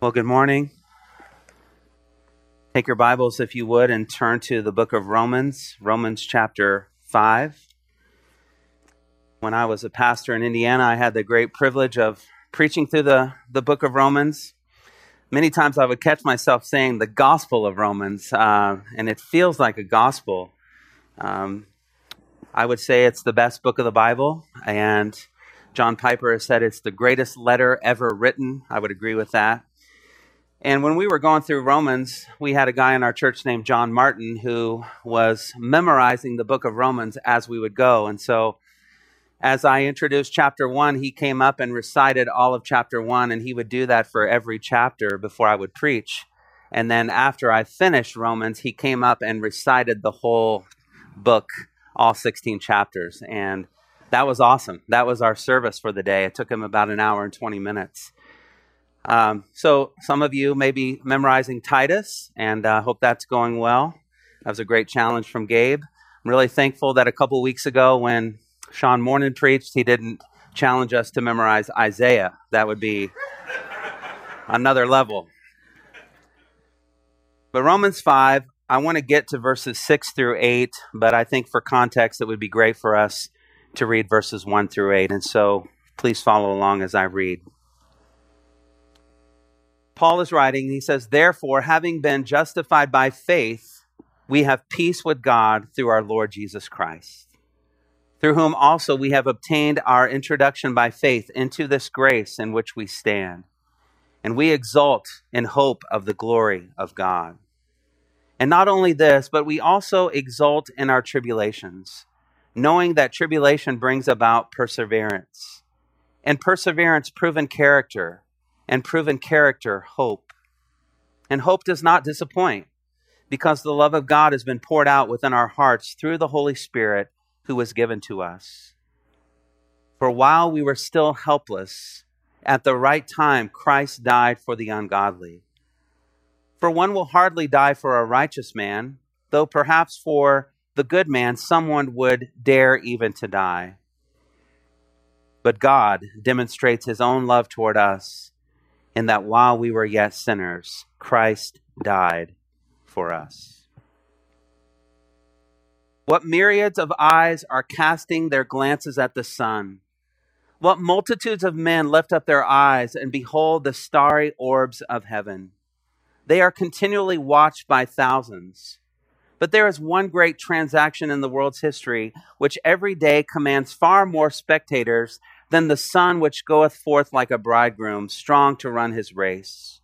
Well, good morning. Take your Bibles, if you would, and turn to the book of Romans, Romans chapter 5. When I was a pastor in Indiana, I had the great privilege of preaching through the, the book of Romans. Many times I would catch myself saying the gospel of Romans, uh, and it feels like a gospel. Um, I would say it's the best book of the Bible, and John Piper has said it's the greatest letter ever written. I would agree with that. And when we were going through Romans, we had a guy in our church named John Martin who was memorizing the book of Romans as we would go. And so, as I introduced chapter one, he came up and recited all of chapter one, and he would do that for every chapter before I would preach. And then, after I finished Romans, he came up and recited the whole book, all 16 chapters. And that was awesome. That was our service for the day. It took him about an hour and 20 minutes. Um, so some of you may be memorizing Titus, and I uh, hope that's going well. That was a great challenge from Gabe. I'm really thankful that a couple weeks ago, when Sean Morning preached, he didn't challenge us to memorize Isaiah. That would be another level. But Romans 5, I want to get to verses 6 through 8, but I think for context, it would be great for us to read verses 1 through 8. And so please follow along as I read. Paul is writing, he says, Therefore, having been justified by faith, we have peace with God through our Lord Jesus Christ, through whom also we have obtained our introduction by faith into this grace in which we stand. And we exult in hope of the glory of God. And not only this, but we also exult in our tribulations, knowing that tribulation brings about perseverance, and perseverance, proven character and proven character, hope. And hope does not disappoint because the love of God has been poured out within our hearts through the Holy Spirit who was given to us. For while we were still helpless, at the right time, Christ died for the ungodly. For one will hardly die for a righteous man, though perhaps for the good man someone would dare even to die. But God demonstrates his own love toward us in that while we were yet sinners, Christ died for us. What myriads of eyes are casting their glances at the sun? What multitudes of men lift up their eyes and behold the starry orbs of heaven? They are continually watched by thousands. But there is one great transaction in the world's history which every day commands far more spectators than the sun which goeth forth like a bridegroom, strong to run his race.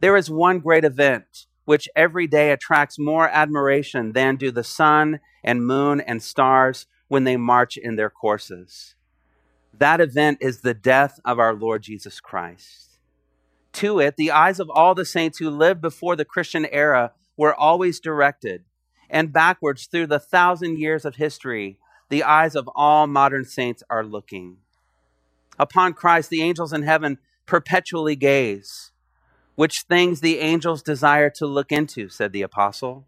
There is one great event which every day attracts more admiration than do the sun and moon and stars when they march in their courses. That event is the death of our Lord Jesus Christ. To it, the eyes of all the saints who lived before the Christian era were always directed, and backwards through the thousand years of history, the eyes of all modern saints are looking. Upon Christ, the angels in heaven perpetually gaze. Which things the angels desire to look into, said the apostle.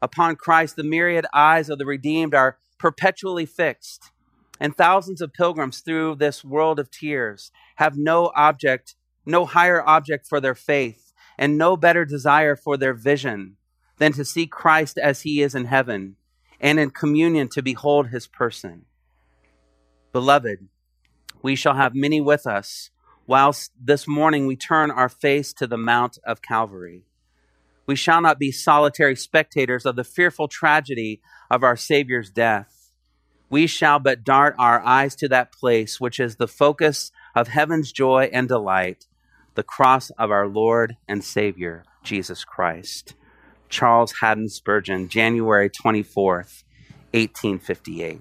Upon Christ, the myriad eyes of the redeemed are perpetually fixed, and thousands of pilgrims through this world of tears have no object, no higher object for their faith, and no better desire for their vision than to see Christ as he is in heaven, and in communion to behold his person. Beloved, we shall have many with us, whilst this morning we turn our face to the Mount of Calvary. We shall not be solitary spectators of the fearful tragedy of our Savior's death. We shall but dart our eyes to that place which is the focus of heaven's joy and delight, the cross of our Lord and Savior, Jesus Christ. Charles Haddon Spurgeon, January 24th, 1858.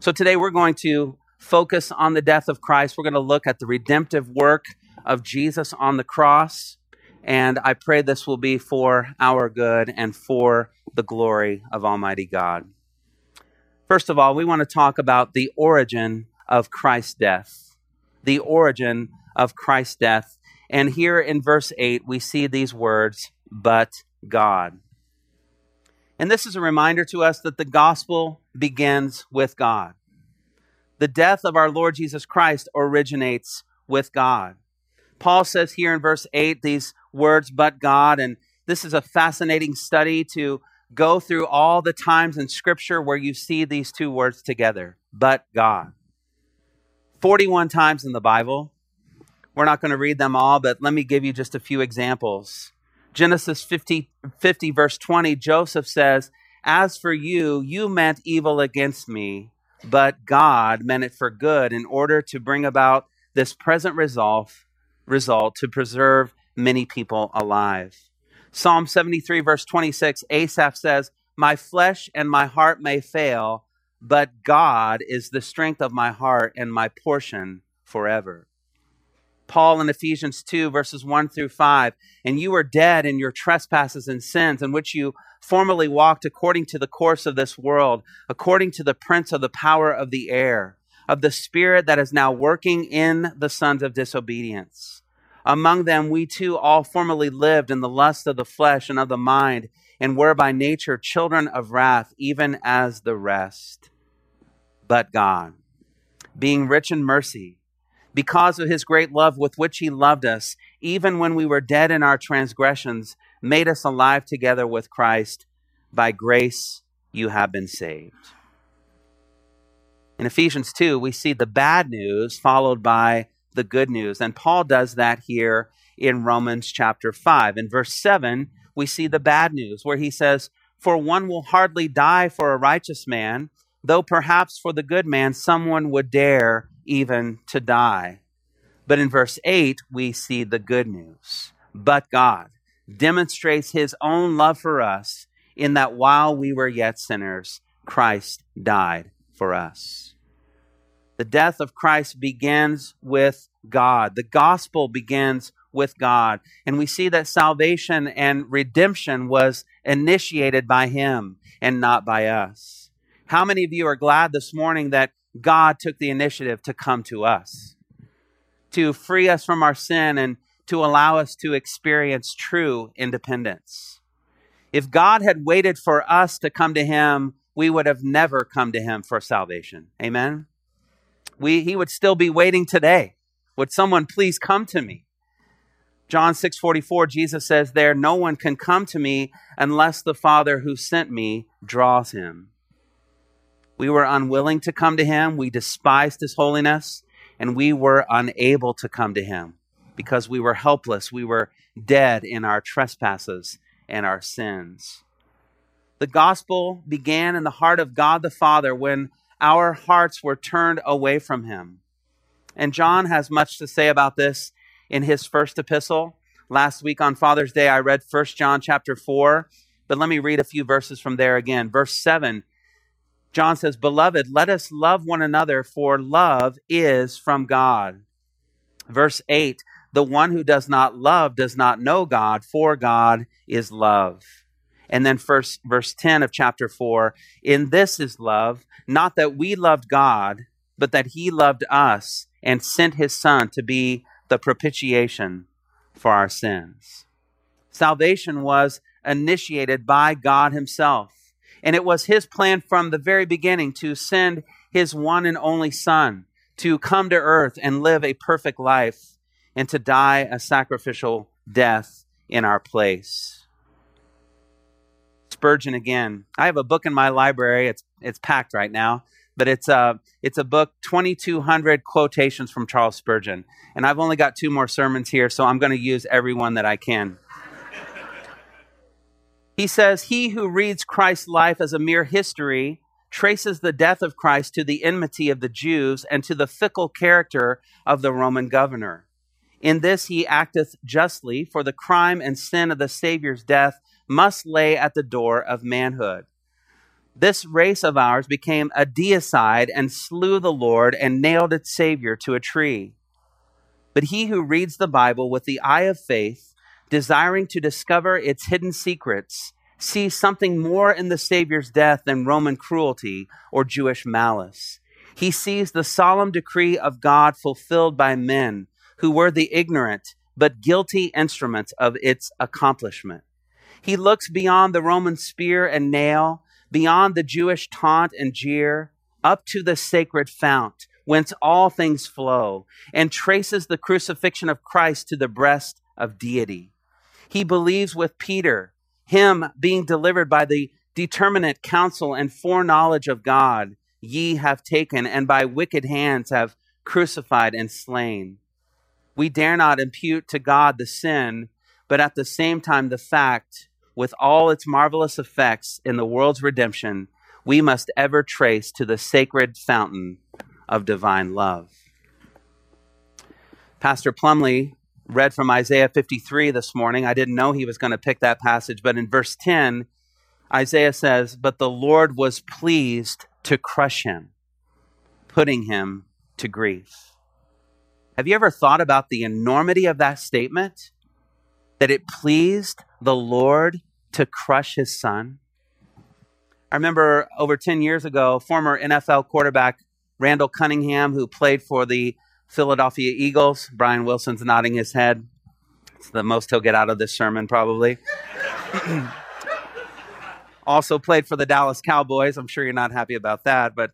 So today we're going to focus on the death of Christ. We're going to look at the redemptive work of Jesus on the cross. And I pray this will be for our good and for the glory of Almighty God. First of all, we want to talk about the origin of Christ's death. The origin of Christ's death. And here in verse 8, we see these words, but God. And this is a reminder to us that the gospel begins with God. The death of our Lord Jesus Christ originates with God. Paul says here in verse 8 these words, but God, and this is a fascinating study to go through all the times in Scripture where you see these two words together, but God. 41 times in the Bible. We're not going to read them all, but let me give you just a few examples. Genesis 50, 50, verse 20, Joseph says, As for you, you meant evil against me, but God meant it for good in order to bring about this present result, result to preserve many people alive. Psalm 73, verse 26, Asaph says, My flesh and my heart may fail, but God is the strength of my heart and my portion forever. Paul in Ephesians 2, verses 1 through 5. And you were dead in your trespasses and sins, in which you formerly walked according to the course of this world, according to the prince of the power of the air, of the spirit that is now working in the sons of disobedience. Among them, we too all formerly lived in the lust of the flesh and of the mind, and were by nature children of wrath, even as the rest. But God, being rich in mercy, because of his great love with which he loved us, even when we were dead in our transgressions, made us alive together with Christ. By grace you have been saved. In Ephesians 2, we see the bad news followed by the good news. And Paul does that here in Romans chapter 5. In verse 7, we see the bad news where he says, For one will hardly die for a righteous man, though perhaps for the good man someone would dare even to die. But in verse 8, we see the good news. But God demonstrates his own love for us in that while we were yet sinners, Christ died for us. The death of Christ begins with God. The gospel begins with God. And we see that salvation and redemption was initiated by him and not by us. How many of you are glad this morning that God took the initiative to come to us, to free us from our sin and to allow us to experience true independence. If God had waited for us to come to Him, we would have never come to Him for salvation. Amen? We, he would still be waiting today. Would someone please come to me? John 6:44 Jesus says there no one can come to me unless the Father who sent me draws him. We were unwilling to come to him. We despised his holiness, and we were unable to come to him because we were helpless. We were dead in our trespasses and our sins. The gospel began in the heart of God the Father when our hearts were turned away from him. And John has much to say about this in his first epistle. Last week on Father's Day, I read 1 John chapter 4, but let me read a few verses from there again. Verse 7 John says, Beloved, let us love one another, for love is from God. Verse 8 The one who does not love does not know God, for God is love. And then first, verse 10 of chapter 4 In this is love, not that we loved God, but that he loved us and sent his Son to be the propitiation for our sins. Salvation was initiated by God himself. And it was his plan from the very beginning to send his one and only Son to come to earth and live a perfect life and to die a sacrificial death in our place. Spurgeon again. I have a book in my library. It's it's packed right now, but it's a it's a book 2200 quotations from Charles Spurgeon. And I've only got two more sermons here, so I'm going to use every one that I can. He says, He who reads Christ's life as a mere history traces the death of Christ to the enmity of the Jews and to the fickle character of the Roman governor. In this he acteth justly, for the crime and sin of the Savior's death must lay at the door of manhood. This race of ours became a deicide and slew the Lord and nailed its Savior to a tree. But he who reads the Bible with the eye of faith desiring to discover its hidden secrets, sees something more in the Savior's death than Roman cruelty or Jewish malice. He sees the solemn decree of God fulfilled by men who were the ignorant but guilty instruments of its accomplishment. He looks beyond the Roman spear and nail, beyond the Jewish taunt and jeer, up to the sacred fount whence all things flow, and traces the crucifixion of Christ to the breast of deity. He believes with Peter, him being delivered by the determinate counsel and foreknowledge of God, ye have taken, and by wicked hands have crucified and slain. We dare not impute to God the sin, but at the same time the fact, with all its marvelous effects in the world's redemption, we must ever trace to the sacred fountain of divine love. Pastor Plumley read from Isaiah 53 this morning. I didn't know he was going to pick that passage, but in verse 10, Isaiah says, But the Lord was pleased to crush him, putting him to grief. Have you ever thought about the enormity of that statement? That it pleased the Lord to crush his son? I remember over 10 years ago, former NFL quarterback Randall Cunningham, who played for the Philadelphia Eagles. Brian Wilson's nodding his head. It's the most he'll get out of this sermon, probably. also played for the Dallas Cowboys. I'm sure you're not happy about that. But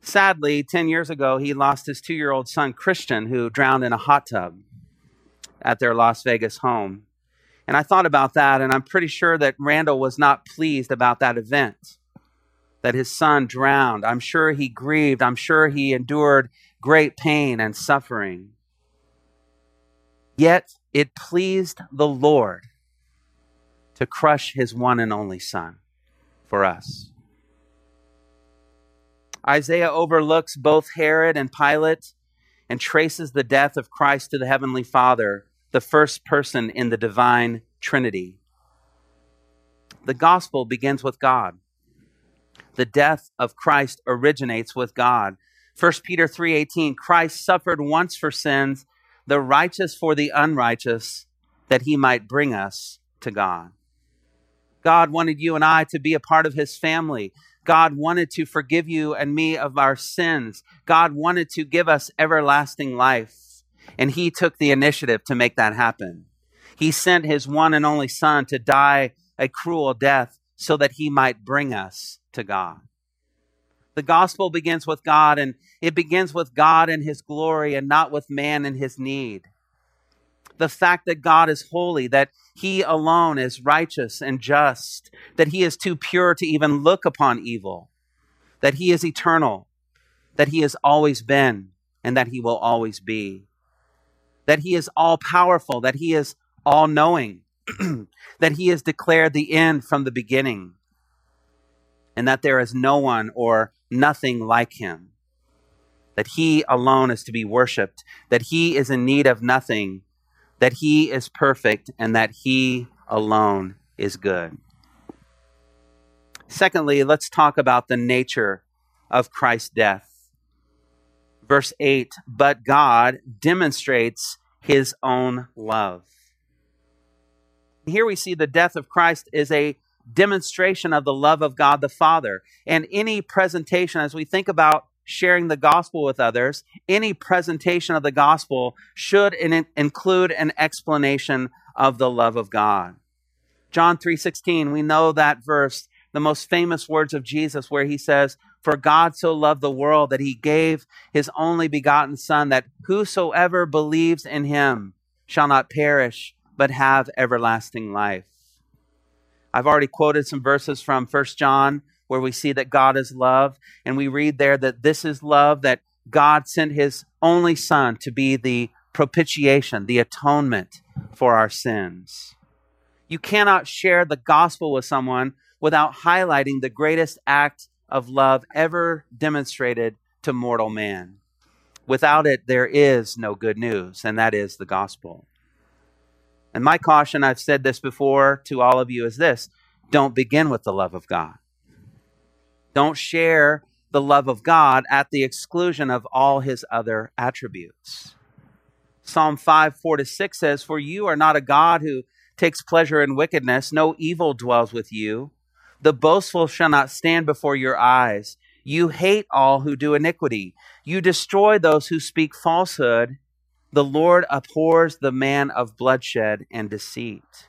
sadly, 10 years ago, he lost his two year old son, Christian, who drowned in a hot tub at their Las Vegas home. And I thought about that, and I'm pretty sure that Randall was not pleased about that event, that his son drowned. I'm sure he grieved. I'm sure he endured great pain and suffering. Yet it pleased the Lord to crush his one and only son for us. Isaiah overlooks both Herod and Pilate and traces the death of Christ to the Heavenly Father, the first person in the divine Trinity. The gospel begins with God. The death of Christ originates with God. 1 Peter 3:18 Christ suffered once for sins, the righteous for the unrighteous, that he might bring us to God. God wanted you and I to be a part of his family. God wanted to forgive you and me of our sins. God wanted to give us everlasting life. And he took the initiative to make that happen. He sent his one and only son to die a cruel death so that he might bring us to God. The gospel begins with God, and it begins with God and his glory and not with man and his need. The fact that God is holy, that he alone is righteous and just, that he is too pure to even look upon evil, that he is eternal, that he has always been, and that he will always be, that he is all powerful, that he is all knowing, that he has declared the end from the beginning, and that there is no one or nothing like him. That he alone is to be worshiped, that he is in need of nothing, that he is perfect and that he alone is good. Secondly, let's talk about the nature of Christ's death. Verse 8 But God demonstrates his own love. Here we see the death of Christ is a demonstration of the love of God the Father. And any presentation, as we think about sharing the gospel with others, any presentation of the gospel should in include an explanation of the love of God. John 3:16, we know that verse, the most famous words of Jesus where he says, "For God so loved the world that he gave his only begotten son that whosoever believes in him shall not perish but have everlasting life." I've already quoted some verses from 1 John where we see that God is love. And we read there that this is love, that God sent his only Son to be the propitiation, the atonement for our sins. You cannot share the gospel with someone without highlighting the greatest act of love ever demonstrated to mortal man. Without it, there is no good news, and that is the gospel. And my caution, I've said this before to all of you, is this don't begin with the love of God. Don't share the love of God at the exclusion of all his other attributes. Psalm 5 4 to 6 says, For you are not a God who takes pleasure in wickedness, no evil dwells with you. The boastful shall not stand before your eyes. You hate all who do iniquity. You destroy those who speak falsehood. The Lord abhors the man of bloodshed and deceit.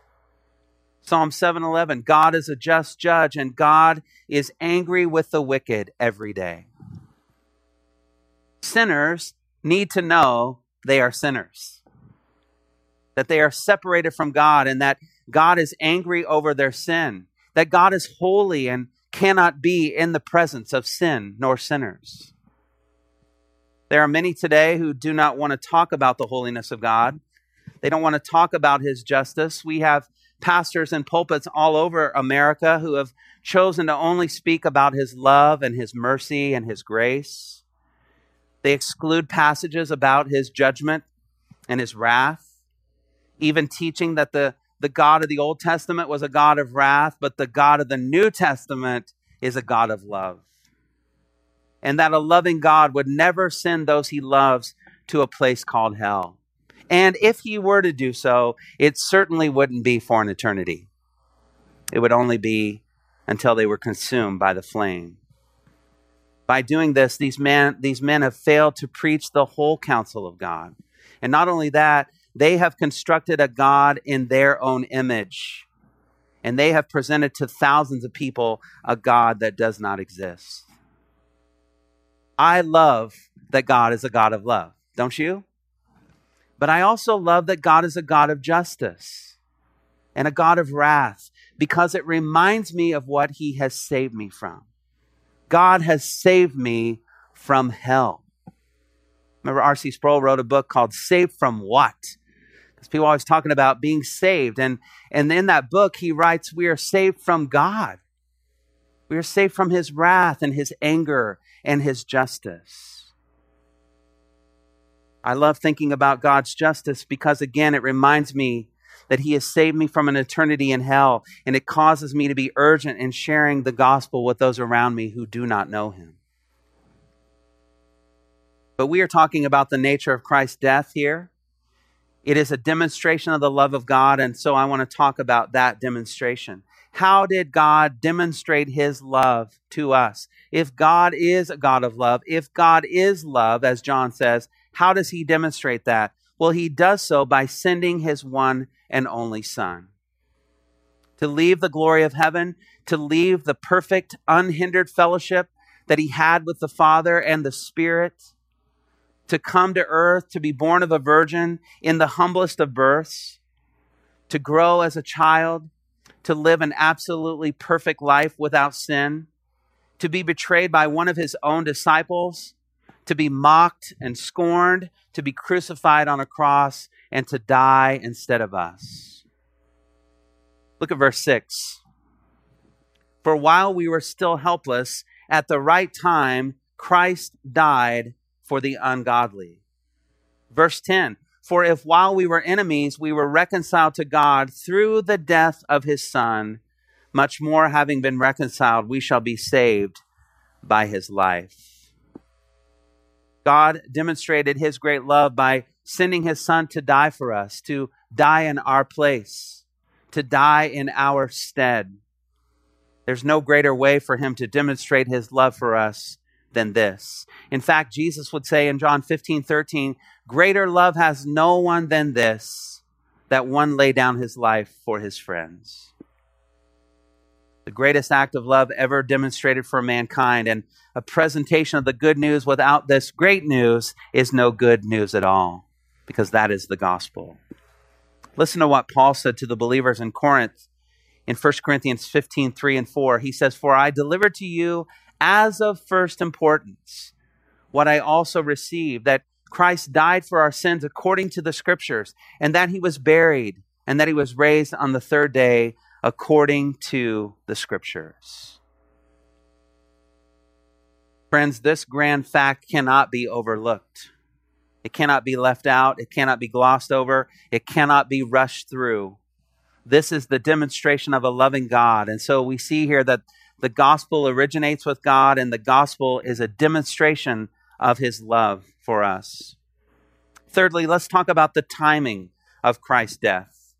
Psalm 7:11 God is a just judge and God is angry with the wicked every day. Sinners need to know they are sinners, that they are separated from God, and that God is angry over their sin, that God is holy and cannot be in the presence of sin nor sinners. There are many today who do not want to talk about the holiness of God. They don't want to talk about his justice. We have pastors and pulpits all over America who have chosen to only speak about his love and his mercy and his grace. They exclude passages about his judgment and his wrath, even teaching that the, the God of the Old Testament was a God of wrath, but the God of the New Testament is a God of love. And that a loving God would never send those he loves to a place called hell. And if he were to do so, it certainly wouldn't be for an eternity. It would only be until they were consumed by the flame. By doing this, these men, these men have failed to preach the whole counsel of God. And not only that, they have constructed a God in their own image. And they have presented to thousands of people a God that does not exist. I love that God is a God of love, don't you? But I also love that God is a God of justice and a God of wrath because it reminds me of what he has saved me from. God has saved me from hell. Remember, R.C. Sproul wrote a book called Saved from What? Because people are always talking about being saved. And, and in that book, he writes, We are saved from God. We are saved from his wrath and his anger and his justice. I love thinking about God's justice because, again, it reminds me that He has saved me from an eternity in hell, and it causes me to be urgent in sharing the gospel with those around me who do not know Him. But we are talking about the nature of Christ's death here. It is a demonstration of the love of God, and so I want to talk about that demonstration. How did God demonstrate his love to us? If God is a God of love, if God is love, as John says, how does he demonstrate that? Well, he does so by sending his one and only Son. To leave the glory of heaven, to leave the perfect, unhindered fellowship that he had with the Father and the Spirit, to come to earth, to be born of a virgin in the humblest of births, to grow as a child, to live an absolutely perfect life without sin, to be betrayed by one of his own disciples to be mocked and scorned, to be crucified on a cross, and to die instead of us. Look at verse 6. For while we were still helpless, at the right time, Christ died for the ungodly. Verse 10 For if while we were enemies, we were reconciled to God through the death of his Son, much more having been reconciled, we shall be saved by his life. God demonstrated his great love by sending his son to die for us, to die in our place, to die in our stead. There's no greater way for him to demonstrate his love for us than this. In fact, Jesus would say in John 15, 13, Greater love has no one than this, that one lay down his life for his friends. The greatest act of love ever demonstrated for mankind. And a presentation of the good news without this great news is no good news at all, because that is the gospel. Listen to what Paul said to the believers in Corinth in 1 Corinthians 15 3 and 4. He says, For I delivered to you as of first importance what I also received, that Christ died for our sins according to the scriptures, and that he was buried, and that he was raised on the third day according to the scriptures. Friends, this grand fact cannot be overlooked. It cannot be left out. It cannot be glossed over. It cannot be rushed through. This is the demonstration of a loving God. And so we see here that the gospel originates with God, and the gospel is a demonstration of his love for us. Thirdly, let's talk about the timing of Christ's death.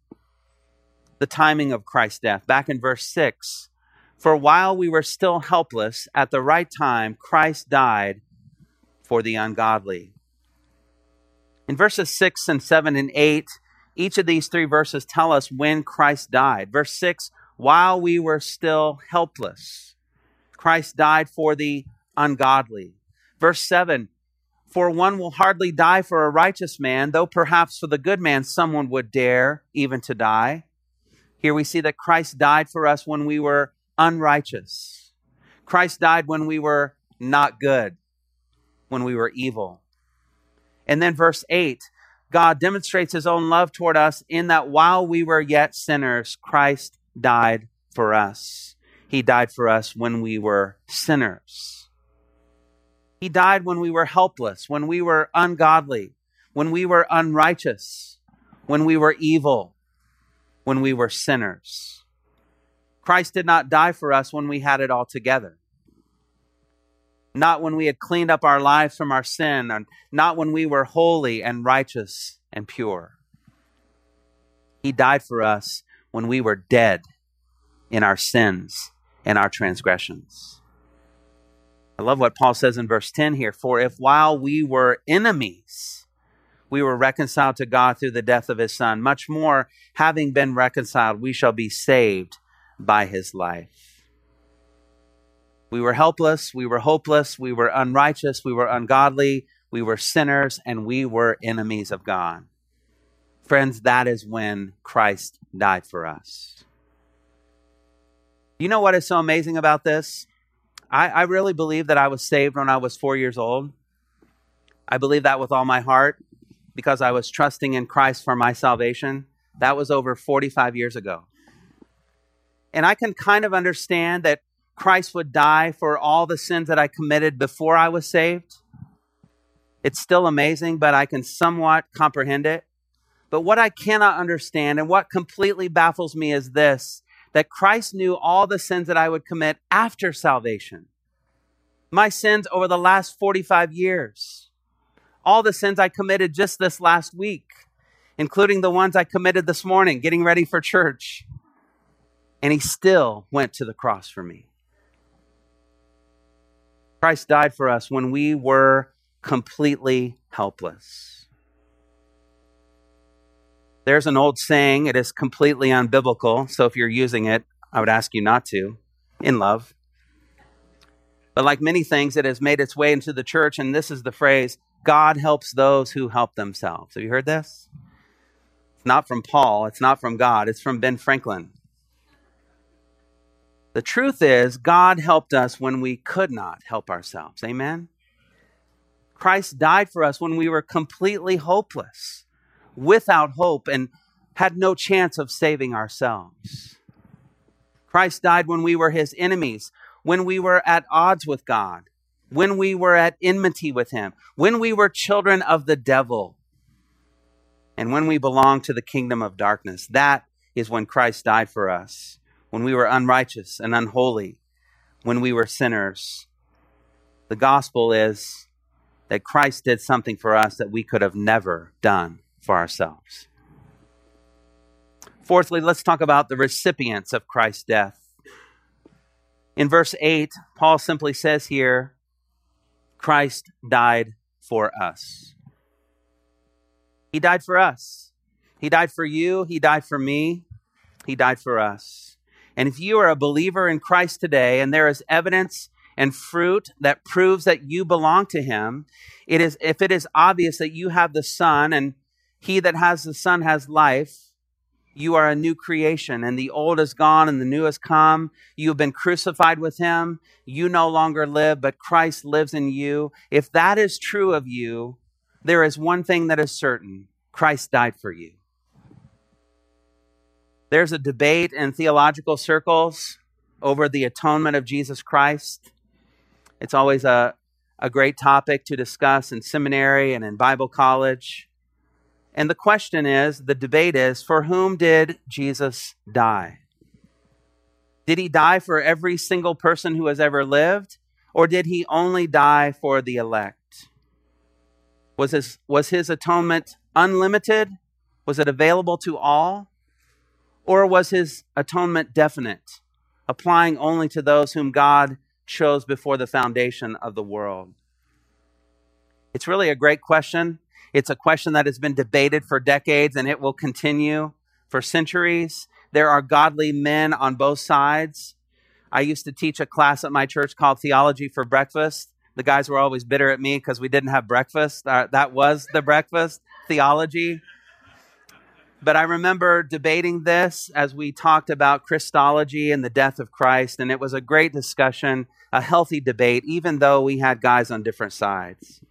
The timing of Christ's death. Back in verse 6, for while we were still helpless, at the right time, Christ died for the ungodly. In verses 6 and 7 and 8, each of these three verses tell us when Christ died. Verse 6, while we were still helpless, Christ died for the ungodly. Verse 7, For one will hardly die for a righteous man, though perhaps for the good man someone would dare even to die. Here we see that Christ died for us when we were unrighteous. Christ died when we were not good, when we were evil. And then verse 8 God demonstrates his own love toward us in that while we were yet sinners, Christ died for us. He died for us when we were sinners. He died when we were helpless, when we were ungodly, when we were unrighteous, when we were evil, when we were sinners. Christ did not die for us when we had it all together. Not when we had cleaned up our lives from our sin, and not when we were holy and righteous and pure. He died for us when we were dead in our sins and our transgressions. I love what Paul says in verse 10 here. For if while we were enemies, we were reconciled to God through the death of his son, much more, having been reconciled, we shall be saved by his life. We were helpless, we were hopeless, we were unrighteous, we were ungodly, we were sinners, and we were enemies of God. Friends, that is when Christ died for us. You know what is so amazing about this? I, I really believe that I was saved when I was four years old. I believe that with all my heart because I was trusting in Christ for my salvation. That was over 45 years ago. And I can kind of understand that Christ would die for all the sins that I committed before I was saved. It's still amazing, but I can somewhat comprehend it. But what I cannot understand and what completely baffles me is this that Christ knew all the sins that I would commit after salvation. My sins over the last 45 years. All the sins I committed just this last week, including the ones I committed this morning, getting ready for church. And he still went to the cross for me. Christ died for us when we were completely helpless. There's an old saying, it is completely unbiblical. So if you're using it, I would ask you not to, in love. But like many things, it has made its way into the church, and this is the phrase God helps those who help themselves. Have you heard this? It's not from Paul, it's not from God, it's from Ben Franklin. The truth is, God helped us when we could not help ourselves. Amen? Christ died for us when we were completely hopeless without hope and had no chance of saving ourselves. Christ died when we were his enemies, when we were at odds with God, when we were at enmity with him, when we were children of the devil, and when we belonged to the kingdom of darkness. That is when Christ died for us, when we were unrighteous and unholy, when we were sinners. The gospel is that Christ did something for us that we could have never done for ourselves. Fourthly, let's talk about the recipients of Christ's death. In verse 8, Paul simply says here, Christ died for us. He died for us. He died for you. He died for me. He died for us. And if you are a believer in Christ today and there is evidence and fruit that proves that you belong to him, it is if it is obvious that you have the Son and he that has the Son has life. You are a new creation, and the old is gone and the new has come. You have been crucified with him. You no longer live, but Christ lives in you. If that is true of you, there is one thing that is certain Christ died for you. There's a debate in theological circles over the atonement of Jesus Christ. It's always a, a great topic to discuss in seminary and in Bible college. And the question is the debate is for whom did Jesus die? Did he die for every single person who has ever lived? Or did he only die for the elect? Was his, was his atonement unlimited? Was it available to all? Or was his atonement definite, applying only to those whom God chose before the foundation of the world? It's really a great question. It's a question that has been debated for decades and it will continue for centuries. There are godly men on both sides. I used to teach a class at my church called Theology for Breakfast. The guys were always bitter at me because we didn't have breakfast. Uh, that was the breakfast theology. But I remember debating this as we talked about Christology and the death of Christ, and it was a great discussion, a healthy debate, even though we had guys on different sides.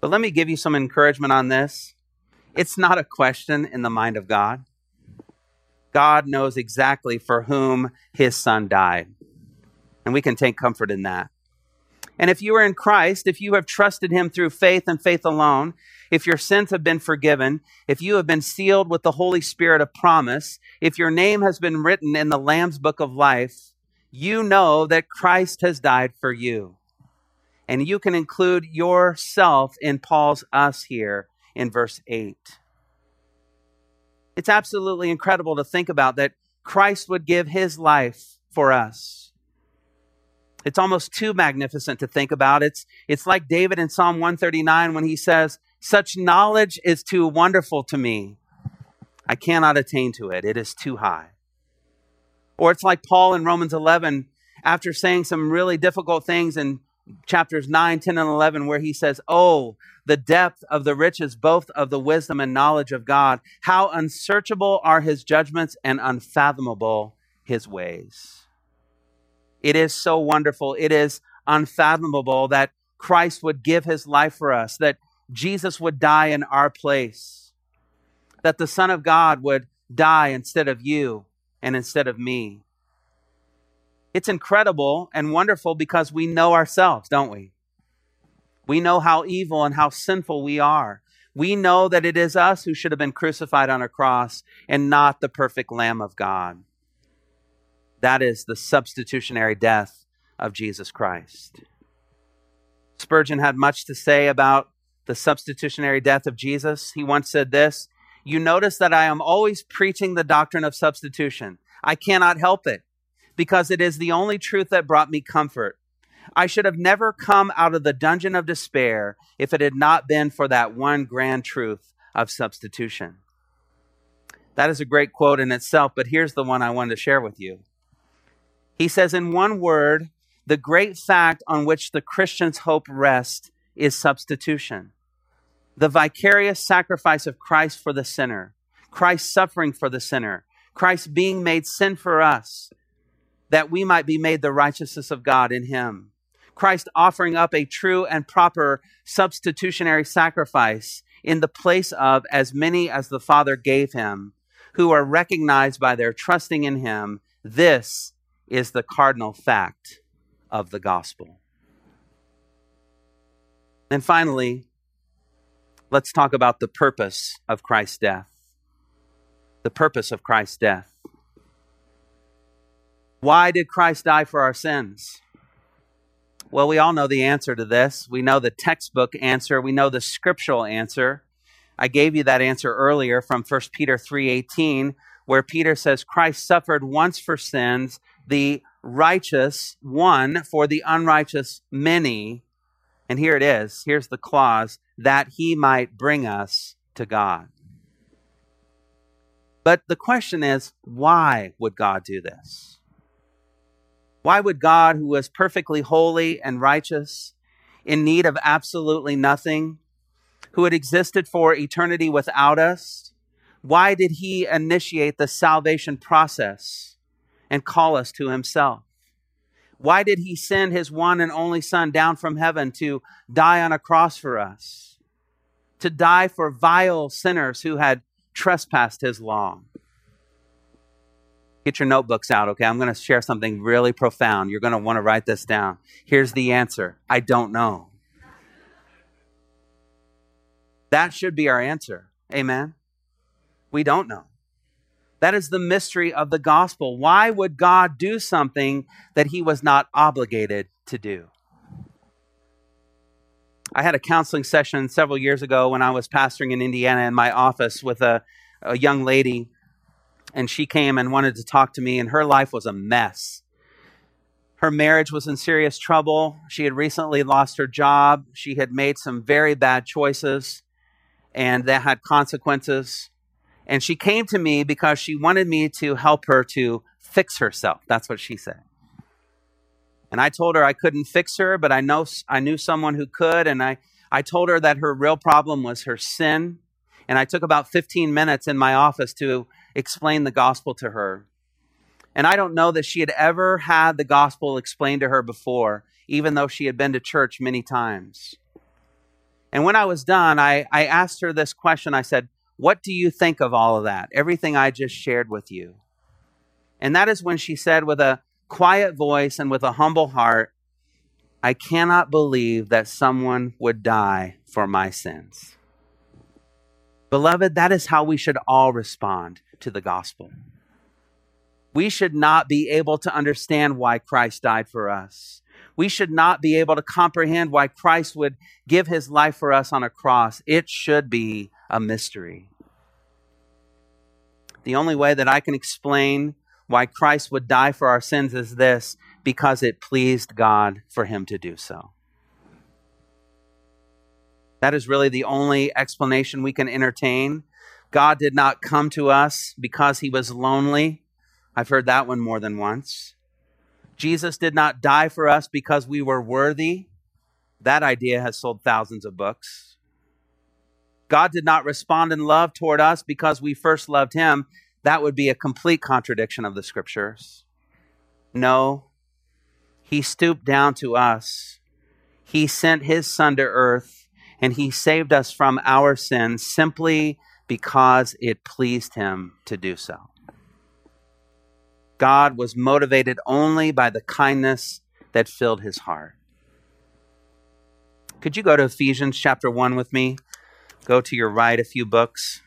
But let me give you some encouragement on this. It's not a question in the mind of God. God knows exactly for whom his son died. And we can take comfort in that. And if you are in Christ, if you have trusted him through faith and faith alone, if your sins have been forgiven, if you have been sealed with the Holy Spirit of promise, if your name has been written in the Lamb's book of life, you know that Christ has died for you. And you can include yourself in Paul's us here in verse 8. It's absolutely incredible to think about that Christ would give his life for us. It's almost too magnificent to think about. It's, it's like David in Psalm 139 when he says, Such knowledge is too wonderful to me. I cannot attain to it. It is too high. Or it's like Paul in Romans 11, after saying some really difficult things in chapters 9, 10, and 11, where he says, Oh, the depth of the riches, both of the wisdom and knowledge of God. How unsearchable are his judgments and unfathomable his ways. It is so wonderful. It is unfathomable that Christ would give his life for us, that Jesus would die in our place, that the Son of God would die instead of you and instead of me. It's incredible and wonderful because we know ourselves, don't we? We know how evil and how sinful we are. We know that it is us who should have been crucified on a cross and not the perfect Lamb of God. That is the substitutionary death of Jesus Christ. Spurgeon had much to say about the substitutionary death of Jesus. He once said this You notice that I am always preaching the doctrine of substitution. I cannot help it because it is the only truth that brought me comfort. I should have never come out of the dungeon of despair if it had not been for that one grand truth of substitution. That is a great quote in itself, but here's the one I wanted to share with you. He says, in one word, the great fact on which the Christian's hope rests is substitution. The vicarious sacrifice of Christ for the sinner, Christ suffering for the sinner, Christ being made sin for us, that we might be made the righteousness of God in him. Christ offering up a true and proper substitutionary sacrifice in the place of as many as the Father gave him, who are recognized by their trusting in him. This is the cardinal fact of the gospel. And finally, let's talk about the purpose of Christ's death. The purpose of Christ's death. Why did Christ die for our sins? Well, we all know the answer to this. We know the textbook answer, we know the scriptural answer. I gave you that answer earlier from 1 Peter 3:18 where Peter says Christ suffered once for sins, the righteous one for the unrighteous many. And here it is. Here's the clause that he might bring us to God. But the question is, why would God do this? Why would God, who was perfectly holy and righteous, in need of absolutely nothing, who had existed for eternity without us, why did he initiate the salvation process and call us to himself? Why did he send his one and only Son down from heaven to die on a cross for us? To die for vile sinners who had trespassed his law? Get your notebooks out, okay? I'm going to share something really profound. You're going to want to write this down. Here's the answer I don't know. That should be our answer. Amen? We don't know. That is the mystery of the gospel. Why would God do something that he was not obligated to do? I had a counseling session several years ago when I was pastoring in Indiana in my office with a, a young lady and she came and wanted to talk to me, and her life was a mess. Her marriage was in serious trouble. She had recently lost her job. She had made some very bad choices, and that had consequences. And she came to me because she wanted me to help her to fix herself. That's what she said. And I told her I couldn't fix her, but I know I knew someone who could. And I, I told her that her real problem was her sin. And I took about 15 minutes in my office to explain the gospel to her. And I don't know that she had ever had the gospel explained to her before, even though she had been to church many times. And when I was done, I, I asked her this question. I said, What do you think of all of that? Everything I just shared with you. And that is when she said, with a quiet voice and with a humble heart, I cannot believe that someone would die for my sins. Beloved, that is how we should all respond to the gospel. We should not be able to understand why Christ died for us. We should not be able to comprehend why Christ would give his life for us on a cross. It should be a mystery. The only way that I can explain why Christ would die for our sins is this because it pleased God for him to do so. That is really the only explanation we can entertain. God did not come to us because he was lonely. I've heard that one more than once. Jesus did not die for us because we were worthy. That idea has sold thousands of books. God did not respond in love toward us because we first loved him that would be a complete contradiction of the scriptures. No, he stooped down to us. He sent his son to earth and he saved us from our sins simply because it pleased him to do so. God was motivated only by the kindness that filled his heart. Could you go to Ephesians chapter 1 with me? Go to your right a few books.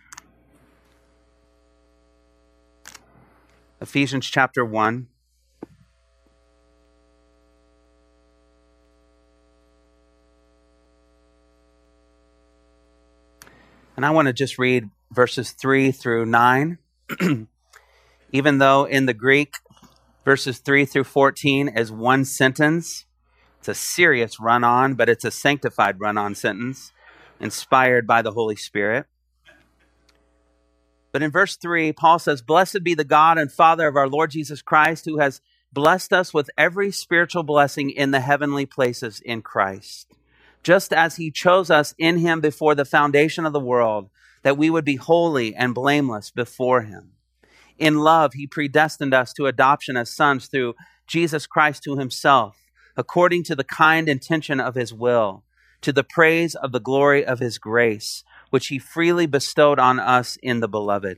Ephesians chapter 1. And I want to just read verses 3 through 9. Even though in the Greek, verses 3 through 14 is one sentence, it's a serious run on, but it's a sanctified run on sentence inspired by the Holy Spirit. But in verse 3, Paul says, Blessed be the God and Father of our Lord Jesus Christ, who has blessed us with every spiritual blessing in the heavenly places in Christ, just as he chose us in him before the foundation of the world, that we would be holy and blameless before him. In love, he predestined us to adoption as sons through Jesus Christ to himself, according to the kind intention of his will, to the praise of the glory of his grace which he freely bestowed on us in the beloved.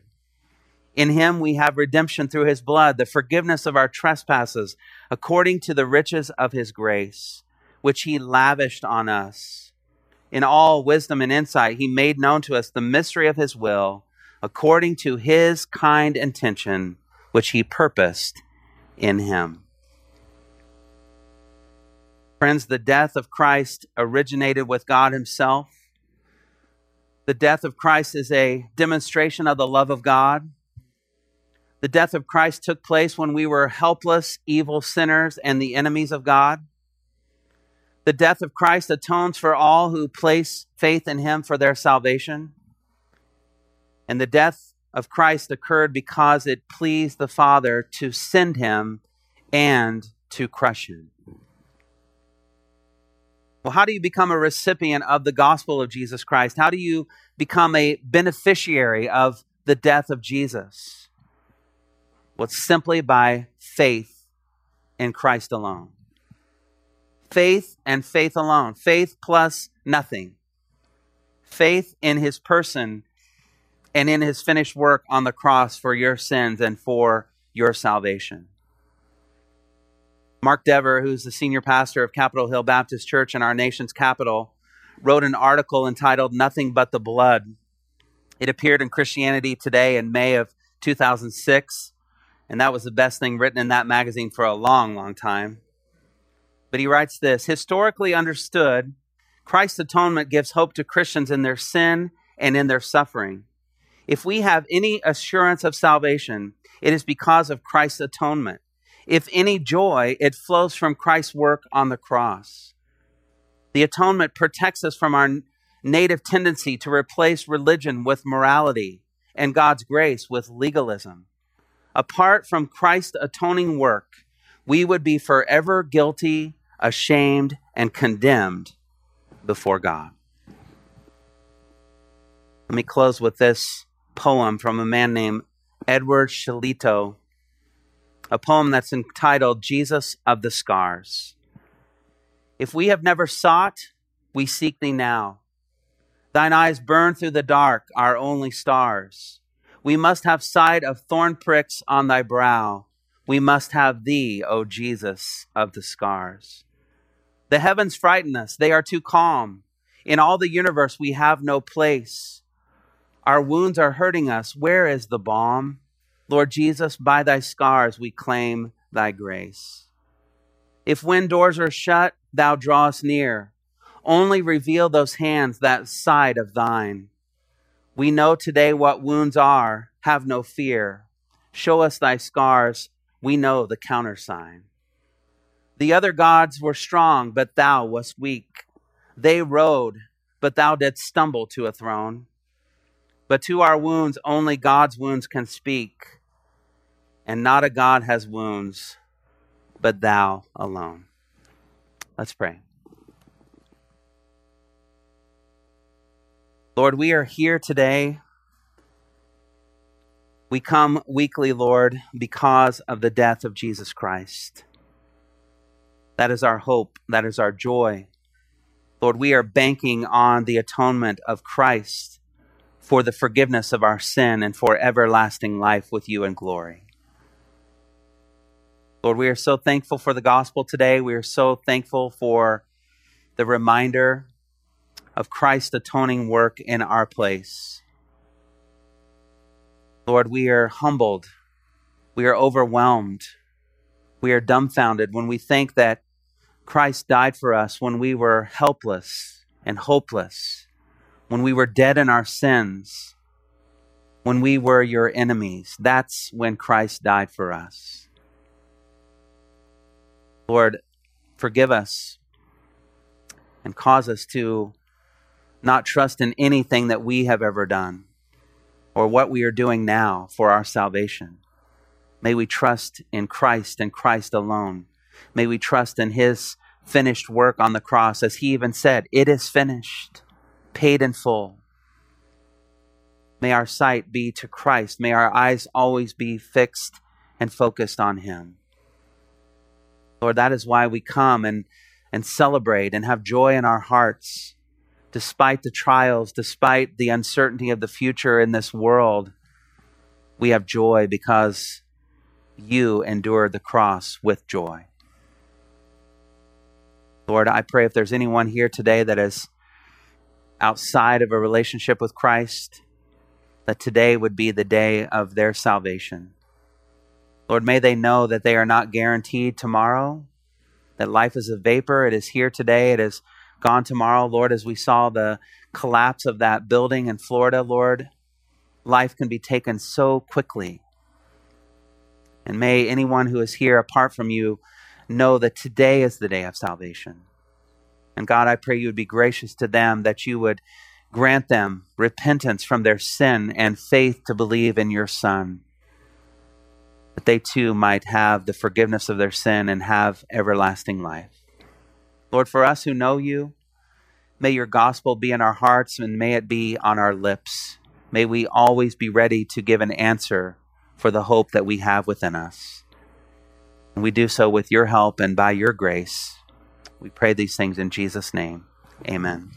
In him we have redemption through his blood, the forgiveness of our trespasses, according to the riches of his grace, which he lavished on us. In all wisdom and insight, he made known to us the mystery of his will, according to his kind intention, which he purposed in him. Friends, the death of Christ originated with God himself the death of Christ is a demonstration of the love of God. The death of Christ took place when we were helpless, evil sinners and the enemies of God. The death of Christ atones for all who place faith in him for their salvation. And the death of Christ occurred because it pleased the Father to send him and to crush him. Well, how do you become a recipient of the gospel of Jesus Christ? How do you become a beneficiary of the death of Jesus? Well, it's simply by faith in Christ alone. Faith and faith alone. Faith plus nothing. Faith in his person and in his finished work on the cross for your sins and for your salvation. Mark Dever, who's the senior pastor of Capitol Hill Baptist Church in our nation's capital, wrote an article entitled Nothing But the Blood. It appeared in Christianity Today in May of 2006, and that was the best thing written in that magazine for a long, long time. But he writes this Historically understood, Christ's atonement gives hope to Christians in their sin and in their suffering. If we have any assurance of salvation, it is because of Christ's atonement. If any joy, it flows from Christ's work on the cross. The atonement protects us from our native tendency to replace religion with morality and God's grace with legalism. Apart from Christ's atoning work, we would be forever guilty, ashamed, and condemned before God. Let me close with this poem from a man named Edward Shillito, a poem that's entitled Jesus of the Scars. If we have never sought, we seek thee now. Thine eyes burn through the dark, our only stars. We must have sight of thorn pricks on thy brow. We must have thee, O Jesus of the scars. The heavens frighten us, they are too calm. In all the universe, we have no place. Our wounds are hurting us. Where is the balm? Lord Jesus, by thy scars we claim thy grace. If when doors are shut, thou drawest near. Only reveal those hands, that side of thine. We know today what wounds are. Have no fear. Show us thy scars. We know the countersign. The other gods were strong, but thou wast weak. They rode, but thou didst stumble to a throne. But to our wounds, only God's wounds can speak. And not a God has wounds, but thou alone. Let's pray. Lord, we are here today. We come weekly, Lord, because of the death of Jesus Christ. That is our hope. That is our joy. Lord, we are banking on the atonement of Christ for the forgiveness of our sin and for everlasting life with you in glory. Lord, we are so thankful for the gospel today. We are so thankful for the reminder of Christ's atoning work in our place. Lord, we are humbled. We are overwhelmed. We are dumbfounded when we think that Christ died for us when we were helpless and hopeless when we were dead in our sins, when we were your enemies. That's when Christ died for us. Lord, forgive us and cause us to not trust in anything that we have ever done or what we are doing now for our salvation. May we trust in Christ and Christ alone. May we trust in his finished work on the cross, as he even said, It is finished paid in full. May our sight be to Christ. May our eyes always be fixed and focused on Him. Lord, that is why we come and, and celebrate and have joy in our hearts, despite the trials, despite the uncertainty of the future in this world. We have joy because you endured the cross with joy. Lord, I pray if there's anyone here today that is outside of a relationship with Christ, that today would be the day of their salvation. Lord, may they know that they are not guaranteed tomorrow, that life is a vapor. It is here today, it is gone tomorrow. Lord, as we saw the collapse of that building in Florida, Lord, life can be taken so quickly. And may anyone who is here apart from you know that today is the day of salvation. And God, I pray you would be gracious to them, that you would grant them repentance from their sin and faith to believe in your Son, that they too might have the forgiveness of their sin and have everlasting life. Lord, for us who know you, may your gospel be in our hearts and may it be on our lips. May we always be ready to give an answer for the hope that we have within us. And we do so with your help and by your grace. We pray these things in Jesus' name. Amen.